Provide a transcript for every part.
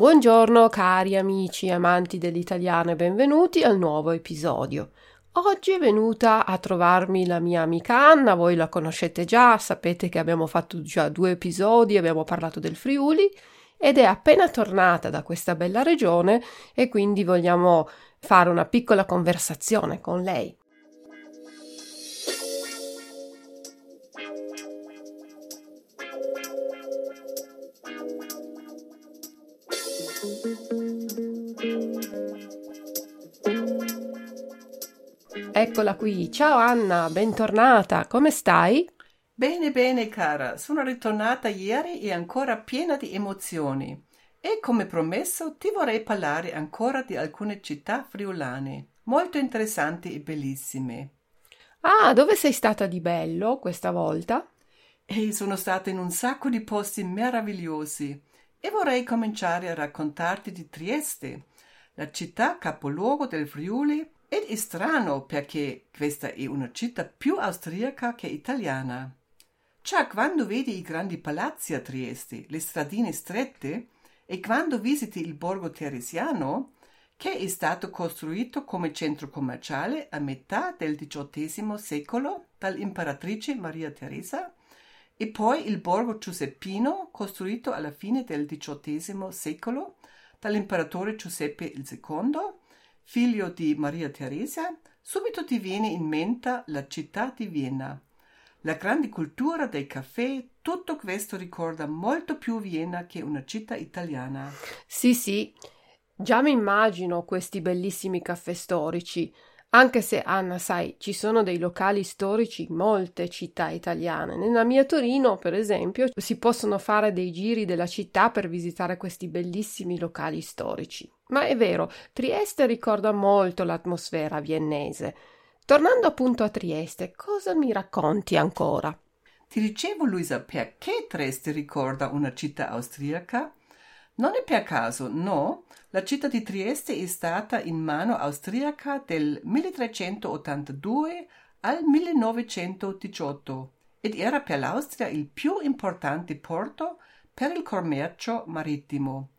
Buongiorno cari amici e amanti dell'italiano e benvenuti al nuovo episodio. Oggi è venuta a trovarmi la mia amica Anna, voi la conoscete già, sapete che abbiamo fatto già due episodi, abbiamo parlato del Friuli ed è appena tornata da questa bella regione e quindi vogliamo fare una piccola conversazione con lei. Eccola qui. Ciao Anna, bentornata. Come stai? Bene, bene, cara. Sono ritornata ieri e ancora piena di emozioni. E come promesso ti vorrei parlare ancora di alcune città friulane, molto interessanti e bellissime. Ah, dove sei stata di bello questa volta? E sono stata in un sacco di posti meravigliosi e vorrei cominciare a raccontarti di Trieste, la città capoluogo del Friuli ed è strano perché questa è una città più austriaca che italiana. Già quando vedi i grandi palazzi a Trieste, le stradine strette, e quando visiti il borgo teresiano, che è stato costruito come centro commerciale a metà del XVIII secolo dall'imperatrice Maria Teresa, e poi il borgo giuseppino costruito alla fine del XVIII secolo dall'imperatore Giuseppe II, figlio di Maria Teresa, subito ti viene in mente la città di Vienna. La grande cultura dei caffè, tutto questo ricorda molto più Vienna che una città italiana. Sì, sì, già mi immagino questi bellissimi caffè storici. Anche se, Anna, sai, ci sono dei locali storici in molte città italiane. Nella mia Torino, per esempio, si possono fare dei giri della città per visitare questi bellissimi locali storici. Ma è vero, Trieste ricorda molto l'atmosfera viennese. Tornando appunto a Trieste, cosa mi racconti ancora? Ti dicevo, Luisa, perché Trieste ricorda una città austriaca? Non è per caso, no. La città di Trieste è stata in mano austriaca dal 1382 al 1918 ed era per l'Austria il più importante porto per il commercio marittimo.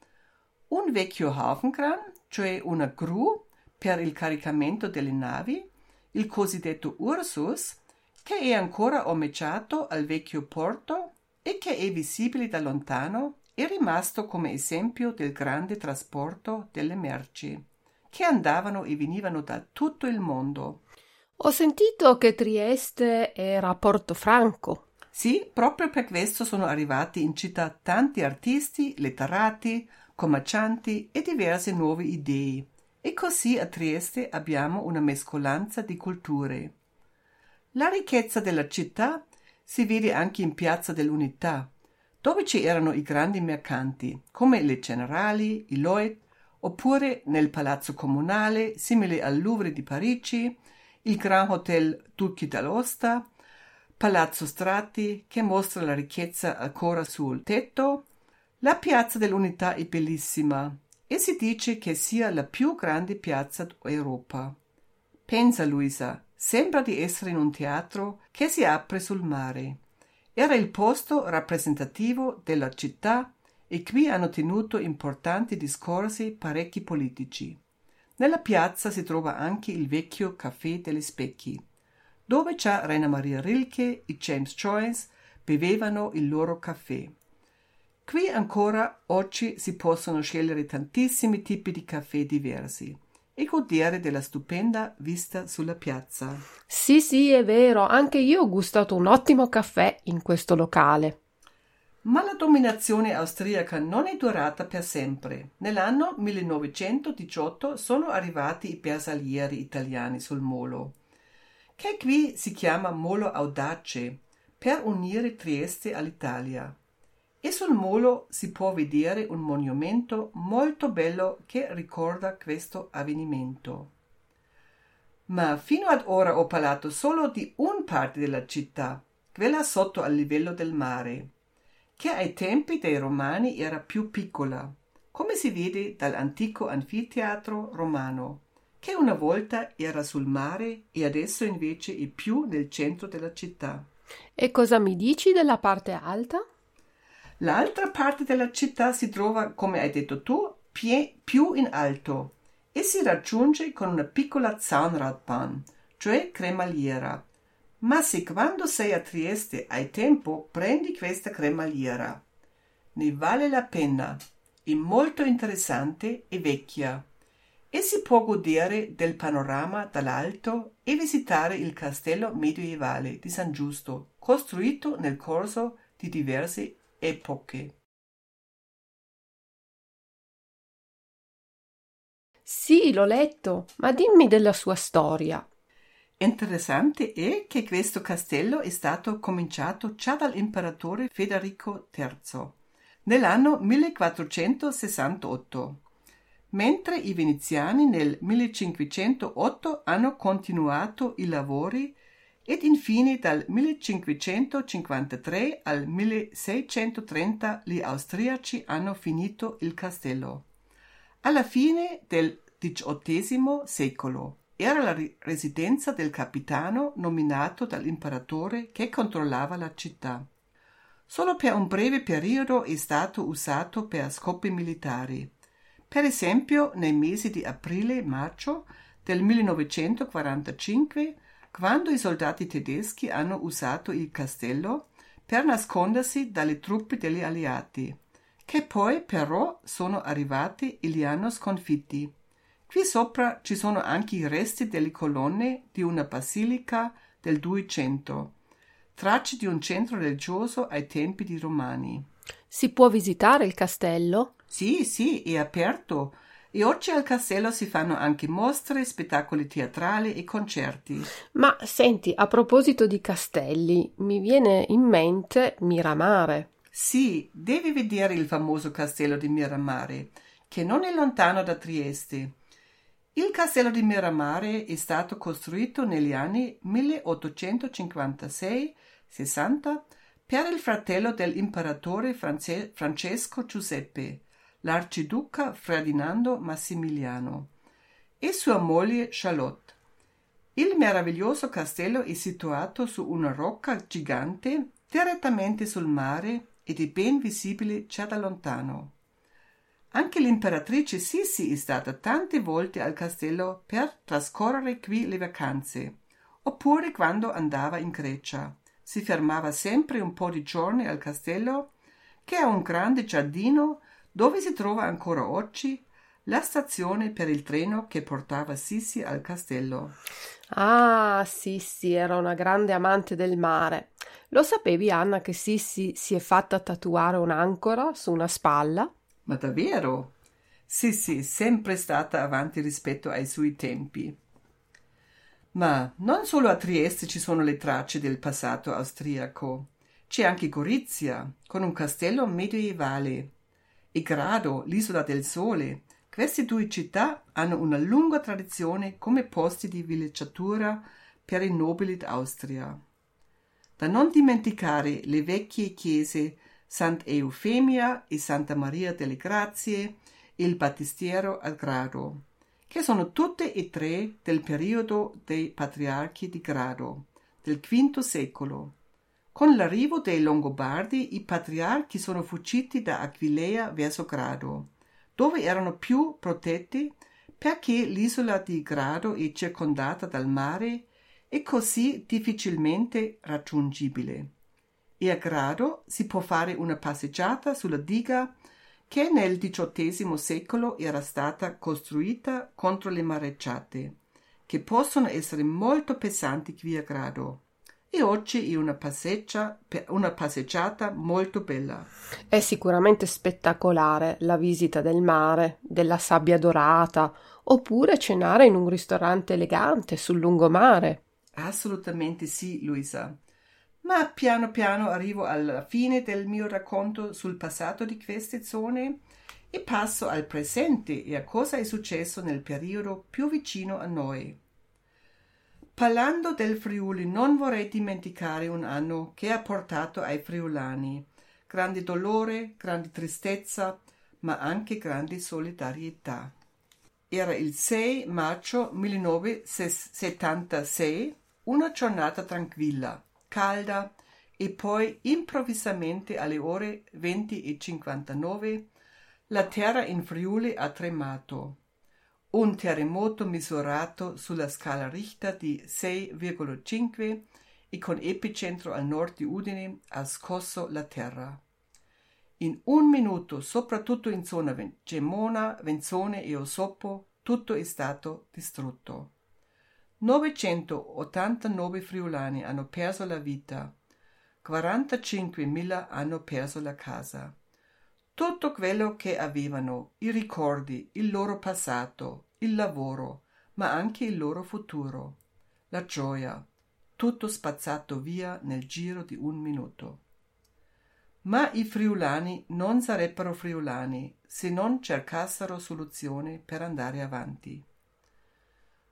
Un vecchio Hafenkran, cioè una gru per il caricamento delle navi, il cosiddetto Ursus, che è ancora omeggiato al vecchio porto e che è visibile da lontano è rimasto come esempio del grande trasporto delle merci, che andavano e venivano da tutto il mondo. Ho sentito che Trieste era a Portofranco. Sì, proprio per questo sono arrivati in città tanti artisti, letterati, commercianti e diverse nuove idee. E così a Trieste abbiamo una mescolanza di culture. La ricchezza della città si vede anche in Piazza dell'Unità, dove ci erano i grandi mercanti, come le Generali, i Lloyd, oppure nel Palazzo Comunale, simile al Louvre di Parigi, il Grand Hotel Ducchi d'Aosta, Palazzo Strati, che mostra la ricchezza ancora sul tetto. La Piazza dell'Unità è bellissima e si dice che sia la più grande piazza d'Europa. Pensa, Luisa, sembra di essere in un teatro che si apre sul mare. Era il posto rappresentativo della città e qui hanno tenuto importanti discorsi parecchi politici. Nella piazza si trova anche il vecchio Caffè degli Specchi, dove già Reina Maria Rilke e James Joyce bevevano il loro caffè. Qui ancora oggi si possono scegliere tantissimi tipi di caffè diversi e godere della stupenda vista sulla piazza. Sì, sì, è vero, anche io ho gustato un ottimo caffè in questo locale. Ma la dominazione austriaca non è durata per sempre. Nell'anno 1918 sono arrivati i bersaglieri italiani sul molo, che qui si chiama Molo Audace, per unire Trieste all'Italia e sul molo si può vedere un monumento molto bello che ricorda questo avvenimento. Ma fino ad ora ho parlato solo di un parte della città, quella sotto al livello del mare, che ai tempi dei romani era più piccola, come si vede dall'antico anfiteatro romano, che una volta era sul mare e adesso invece è più nel centro della città. E cosa mi dici della parte alta? L'altra parte della città si trova, come hai detto tu, pie- più in alto e si raggiunge con una piccola Zahnradbahn, cioè cremaliera. Ma se quando sei a Trieste hai tempo, prendi questa cremaliera. Ne vale la pena, è molto interessante e vecchia e si può godere del panorama dall'alto e visitare il castello medievale di San Giusto, costruito nel corso di diverse epoche. Sì, l'ho letto, ma dimmi della sua storia. Interessante è che questo castello è stato cominciato già dall'imperatore Federico III nell'anno 1468, mentre i veneziani nel 1508 hanno continuato i lavori ed infine dal 1553 al 1630 gli austriaci hanno finito il castello. Alla fine del XVIII secolo era la residenza del capitano nominato dall'imperatore che controllava la città. Solo per un breve periodo è stato usato per scopi militari. Per esempio, nei mesi di aprile e maggio del 1945 quando i soldati tedeschi hanno usato il castello per nascondersi dalle truppe degli alleati, che poi però sono arrivati e li hanno sconfitti. Qui sopra ci sono anche i resti delle colonne di una basilica del 200, tracce di un centro religioso ai tempi di Romani. Si può visitare il castello? Sì, sì, è aperto e oggi al castello si fanno anche mostre, spettacoli teatrali e concerti. Ma senti, a proposito di castelli, mi viene in mente Miramare. Sì, devi vedere il famoso castello di Miramare, che non è lontano da Trieste. Il castello di Miramare è stato costruito negli anni 1856-60 per il fratello dell'imperatore France- Francesco Giuseppe l'arciduca Ferdinando Massimiliano e sua moglie Charlotte. Il meraviglioso castello è situato su una rocca gigante direttamente sul mare ed è ben visibile già da lontano. Anche l'imperatrice Sissi è stata tante volte al castello per trascorrere qui le vacanze, oppure quando andava in Grecia. Si fermava sempre un po' di giorni al castello, che ha un grande giardino dove si trova ancora oggi la stazione per il treno che portava Sissi al castello. Ah, Sissi era una grande amante del mare. Lo sapevi, Anna, che Sissi si è fatta tatuare un'ancora su una spalla? Ma davvero? Sissi è sempre stata avanti rispetto ai suoi tempi. Ma non solo a Trieste ci sono le tracce del passato austriaco. C'è anche Gorizia, con un castello medievale e Grado, l'isola del sole. Queste due città hanno una lunga tradizione come posti di villeggiatura per i nobili d'Austria. Da non dimenticare le vecchie chiese Sant'Eufemia e Santa Maria delle Grazie e il Battistiero a Grado, che sono tutte e tre del periodo dei patriarchi di Grado, del V secolo. Con l'arrivo dei Longobardi i patriarchi sono fuggiti da Aquileia verso Grado, dove erano più protetti perché l'isola di Grado è circondata dal mare e così difficilmente raggiungibile. E a Grado si può fare una passeggiata sulla diga che nel XVIII secolo era stata costruita contro le mareggiate, che possono essere molto pesanti qui a Grado e oggi è una, una passeggiata molto bella. È sicuramente spettacolare la visita del mare, della sabbia dorata, oppure cenare in un ristorante elegante sul lungomare. Assolutamente sì, Luisa. Ma piano piano arrivo alla fine del mio racconto sul passato di queste zone e passo al presente e a cosa è successo nel periodo più vicino a noi. Parlando del Friuli, non vorrei dimenticare un anno che ha portato ai friulani grande dolore, grande tristezza, ma anche grande solidarietà. Era il 6 maggio 1976, una giornata tranquilla, calda e poi improvvisamente alle ore 20.59 la terra in Friuli ha tremato. Un terremoto misurato sulla scala Richter di 6,5 e con epicentro al nord di Udine ha scosso la terra. In un minuto, soprattutto in zona Gemona, Venzone e Osopo, tutto è stato distrutto. 989 friulani hanno perso la vita, 45.000 hanno perso la casa. Tutto quello che avevano, i ricordi, il loro passato, il lavoro, ma anche il loro futuro, la gioia, tutto spazzato via nel giro di un minuto. Ma i friulani non sarebbero friulani se non cercassero soluzioni per andare avanti.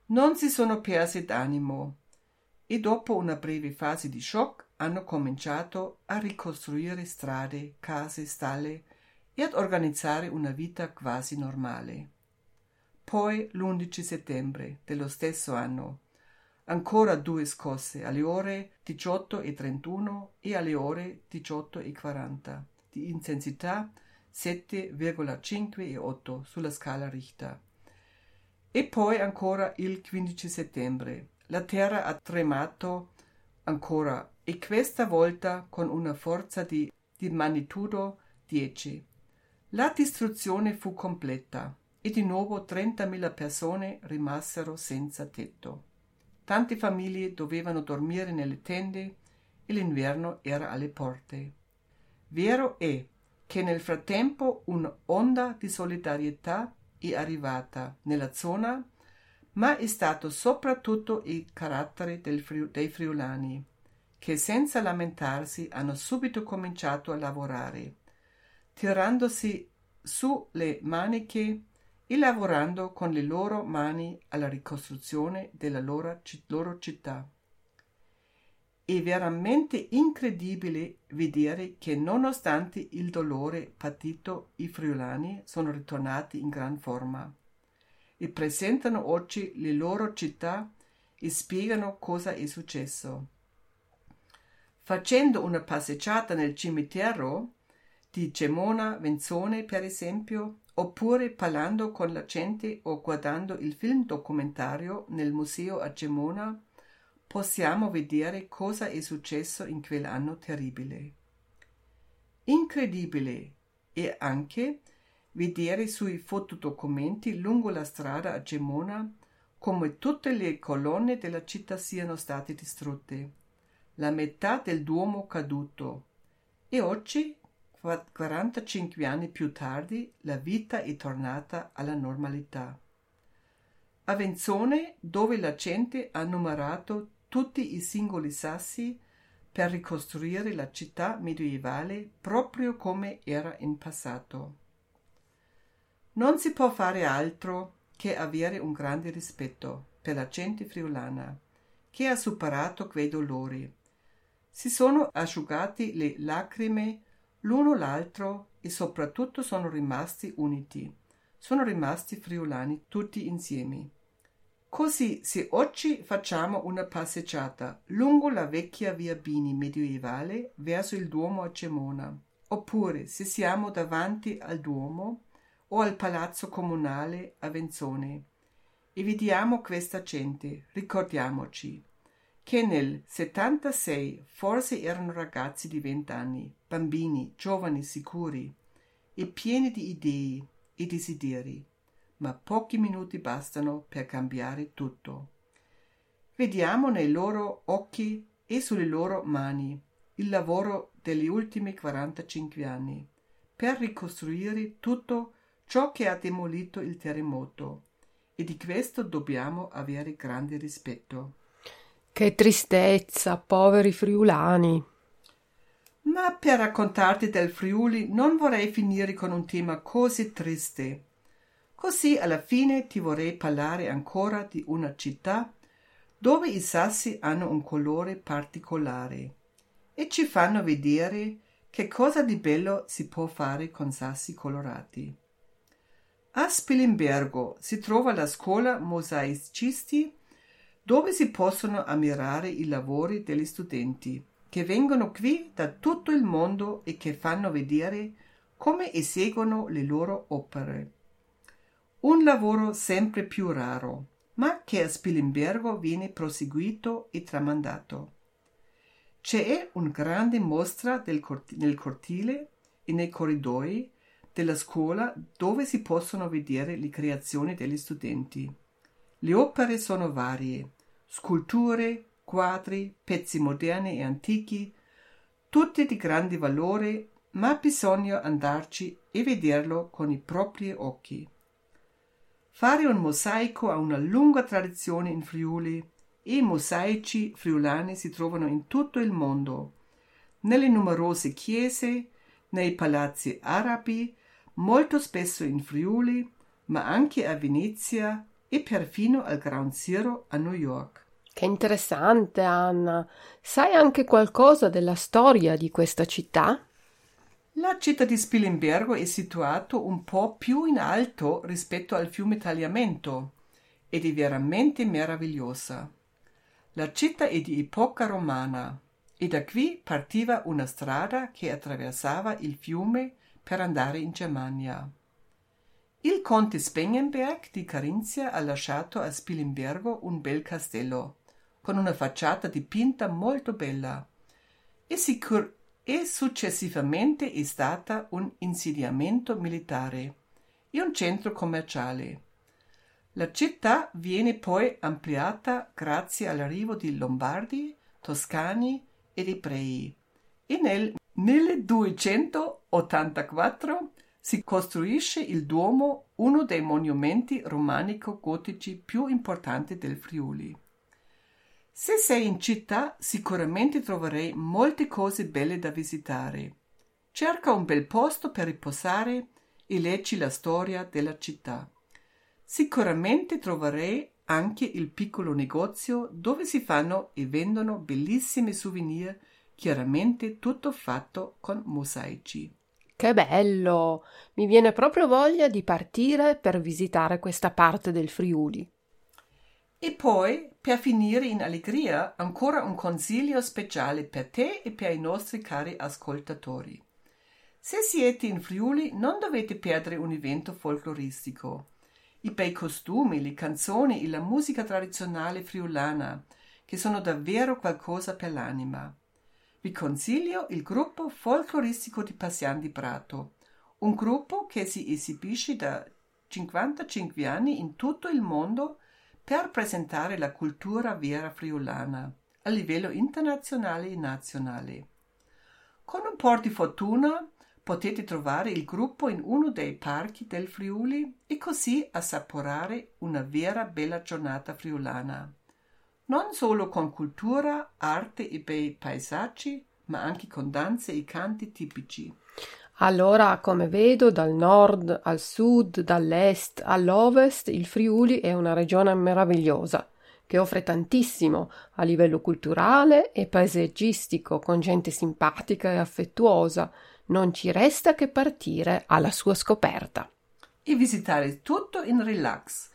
Non si sono persi d'animo e dopo una breve fase di shock hanno cominciato a ricostruire strade, case, stalle e ad organizzare una vita quasi normale. Poi l'11 settembre dello stesso anno ancora due scosse alle ore 18.31 e alle ore 18.40 di intensità 7,5 e 8 sulla scala Richter. E poi ancora il 15 settembre. La terra ha tremato ancora e questa volta con una forza di, di magnitudo 10. La distruzione fu completa e di nuovo 30.000 persone rimasero senza tetto. Tante famiglie dovevano dormire nelle tende e l'inverno era alle porte. Vero è che nel frattempo un'onda di solidarietà è arrivata nella zona, ma è stato soprattutto il carattere Friul- dei friulani, che senza lamentarsi hanno subito cominciato a lavorare, tirandosi su le maniche e lavorando con le loro mani alla ricostruzione della loro, loro città. È veramente incredibile vedere che nonostante il dolore patito i friulani sono ritornati in gran forma e presentano oggi le loro città e spiegano cosa è successo. Facendo una passeggiata nel cimitero di Gemona Venzone, per esempio, oppure parlando con la gente o guardando il film documentario nel museo a Gemona, possiamo vedere cosa è successo in quell'anno terribile. Incredibile è anche vedere sui fotodocumenti lungo la strada a Gemona come tutte le colonne della città siano state distrutte, la metà del Duomo caduto. E oggi 45 anni più tardi la vita è tornata alla normalità. A Venzone, dove la gente ha numerato tutti i singoli sassi per ricostruire la città medievale proprio come era in passato. Non si può fare altro che avere un grande rispetto per la gente friulana, che ha superato quei dolori. Si sono asciugati le lacrime l'uno l'altro e soprattutto sono rimasti uniti. Sono rimasti friulani tutti insieme. Così se oggi facciamo una passeggiata lungo la vecchia via Bini medievale verso il Duomo a Cemona, oppure se siamo davanti al Duomo o al Palazzo Comunale a Venzone e vediamo questa gente, ricordiamoci che nel 76 forse erano ragazzi di vent'anni, bambini, giovani sicuri e pieni di idee e desideri, ma pochi minuti bastano per cambiare tutto. Vediamo nei loro occhi e sulle loro mani il lavoro degli ultimi 45 anni per ricostruire tutto ciò che ha demolito il terremoto e di questo dobbiamo avere grande rispetto. Che tristezza, poveri friulani. Ma per raccontarti del Friuli non vorrei finire con un tema così triste. Così alla fine ti vorrei parlare ancora di una città dove i sassi hanno un colore particolare e ci fanno vedere che cosa di bello si può fare con sassi colorati. A Spilimbergo si trova la scuola mosaicisti dove si possono ammirare i lavori degli studenti, che vengono qui da tutto il mondo e che fanno vedere come eseguono le loro opere. Un lavoro sempre più raro, ma che a Spilimbergo viene proseguito e tramandato. C'è una grande mostra corti- nel cortile e nei corridoi della scuola dove si possono vedere le creazioni degli studenti. Le opere sono varie, sculture, quadri, pezzi moderni e antichi, tutti di grande valore, ma bisogna andarci e vederlo con i propri occhi. Fare un mosaico ha una lunga tradizione in Friuli. E i mosaici friulani si trovano in tutto il mondo, nelle numerose chiese, nei palazzi arabi, molto spesso in Friuli, ma anche a Venezia e perfino al Ground Zero a New York. Che interessante, Anna. Sai anche qualcosa della storia di questa città? La città di Spilimbergo è situata un po' più in alto rispetto al fiume Tagliamento ed è veramente meravigliosa. La città è di epoca romana e da qui partiva una strada che attraversava il fiume per andare in Germania. Il conte Spengenberg di Carinzia ha lasciato a Spilimbergo un bel castello con una facciata dipinta molto bella e, sicur- e successivamente è stata un insediamento militare e un centro commerciale. La città viene poi ampliata grazie all'arrivo di Lombardi, Toscani ed Ebrei e nel 1284 si costruisce il Duomo, uno dei monumenti romanico-gotici più importanti del Friuli. Se sei in città, sicuramente troverai molte cose belle da visitare. Cerca un bel posto per riposare e leggi la storia della città. Sicuramente troverai anche il piccolo negozio dove si fanno e vendono bellissimi souvenir, chiaramente tutto fatto con mosaici. Che bello! Mi viene proprio voglia di partire per visitare questa parte del Friuli. E poi, per finire in allegria, ancora un consiglio speciale per te e per i nostri cari ascoltatori. Se siete in Friuli non dovete perdere un evento folcloristico. I bei costumi, le canzoni e la musica tradizionale friulana, che sono davvero qualcosa per l'anima. Vi consiglio il gruppo folcloristico di Passian di Prato, un gruppo che si esibisce da 55 anni in tutto il mondo per presentare la cultura vera friulana a livello internazionale e nazionale. Con un po' di fortuna potete trovare il gruppo in uno dei parchi del Friuli e così assaporare una vera bella giornata friulana. Non solo con cultura, arte e bei paesaggi, ma anche con danze e canti tipici. Allora, come vedo, dal nord al sud, dall'est all'ovest, il Friuli è una regione meravigliosa che offre tantissimo a livello culturale e paesaggistico, con gente simpatica e affettuosa. Non ci resta che partire alla sua scoperta. E visitare tutto in relax,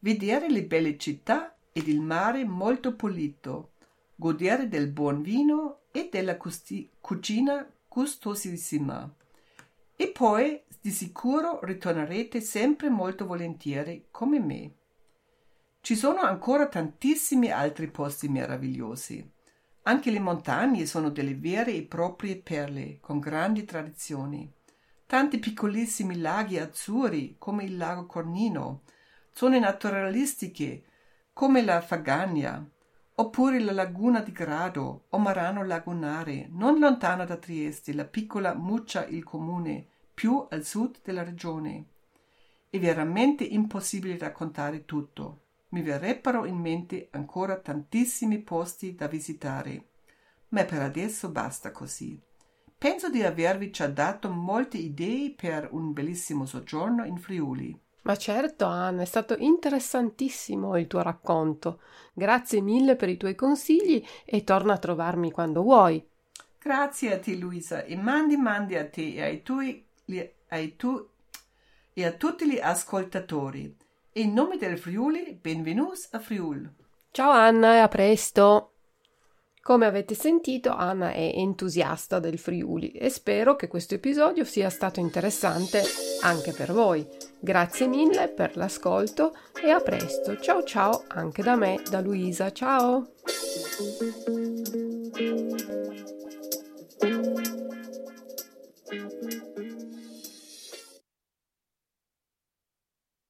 vedere le belle città ed il mare molto pulito, godere del buon vino e della custi- cucina gustosissima. E poi di sicuro ritornerete sempre molto volentieri come me. Ci sono ancora tantissimi altri posti meravigliosi. Anche le montagne sono delle vere e proprie perle con grandi tradizioni. Tanti piccolissimi laghi azzurri come il lago Cornino, zone naturalistiche come la Fagagna, oppure la laguna di Grado o Marano Lagunare, non lontana da Trieste, la piccola Muccia il comune, più al sud della regione. È veramente impossibile raccontare tutto. Mi verrebbero in mente ancora tantissimi posti da visitare, ma per adesso basta così. Penso di avervi già dato molte idee per un bellissimo soggiorno in Friuli. Ma certo, Anna, è stato interessantissimo il tuo racconto. Grazie mille per i tuoi consigli e torna a trovarmi quando vuoi. Grazie a te, Luisa, e mandi mandi a te e ai tuoi ai tu e a tutti gli ascoltatori. In nome del Friuli, benvenuti a Friul. Ciao Anna e a presto. Come avete sentito, Anna è entusiasta del Friuli e spero che questo episodio sia stato interessante anche per voi. Grazie mille per l'ascolto e a presto. Ciao ciao anche da me, da Luisa. Ciao!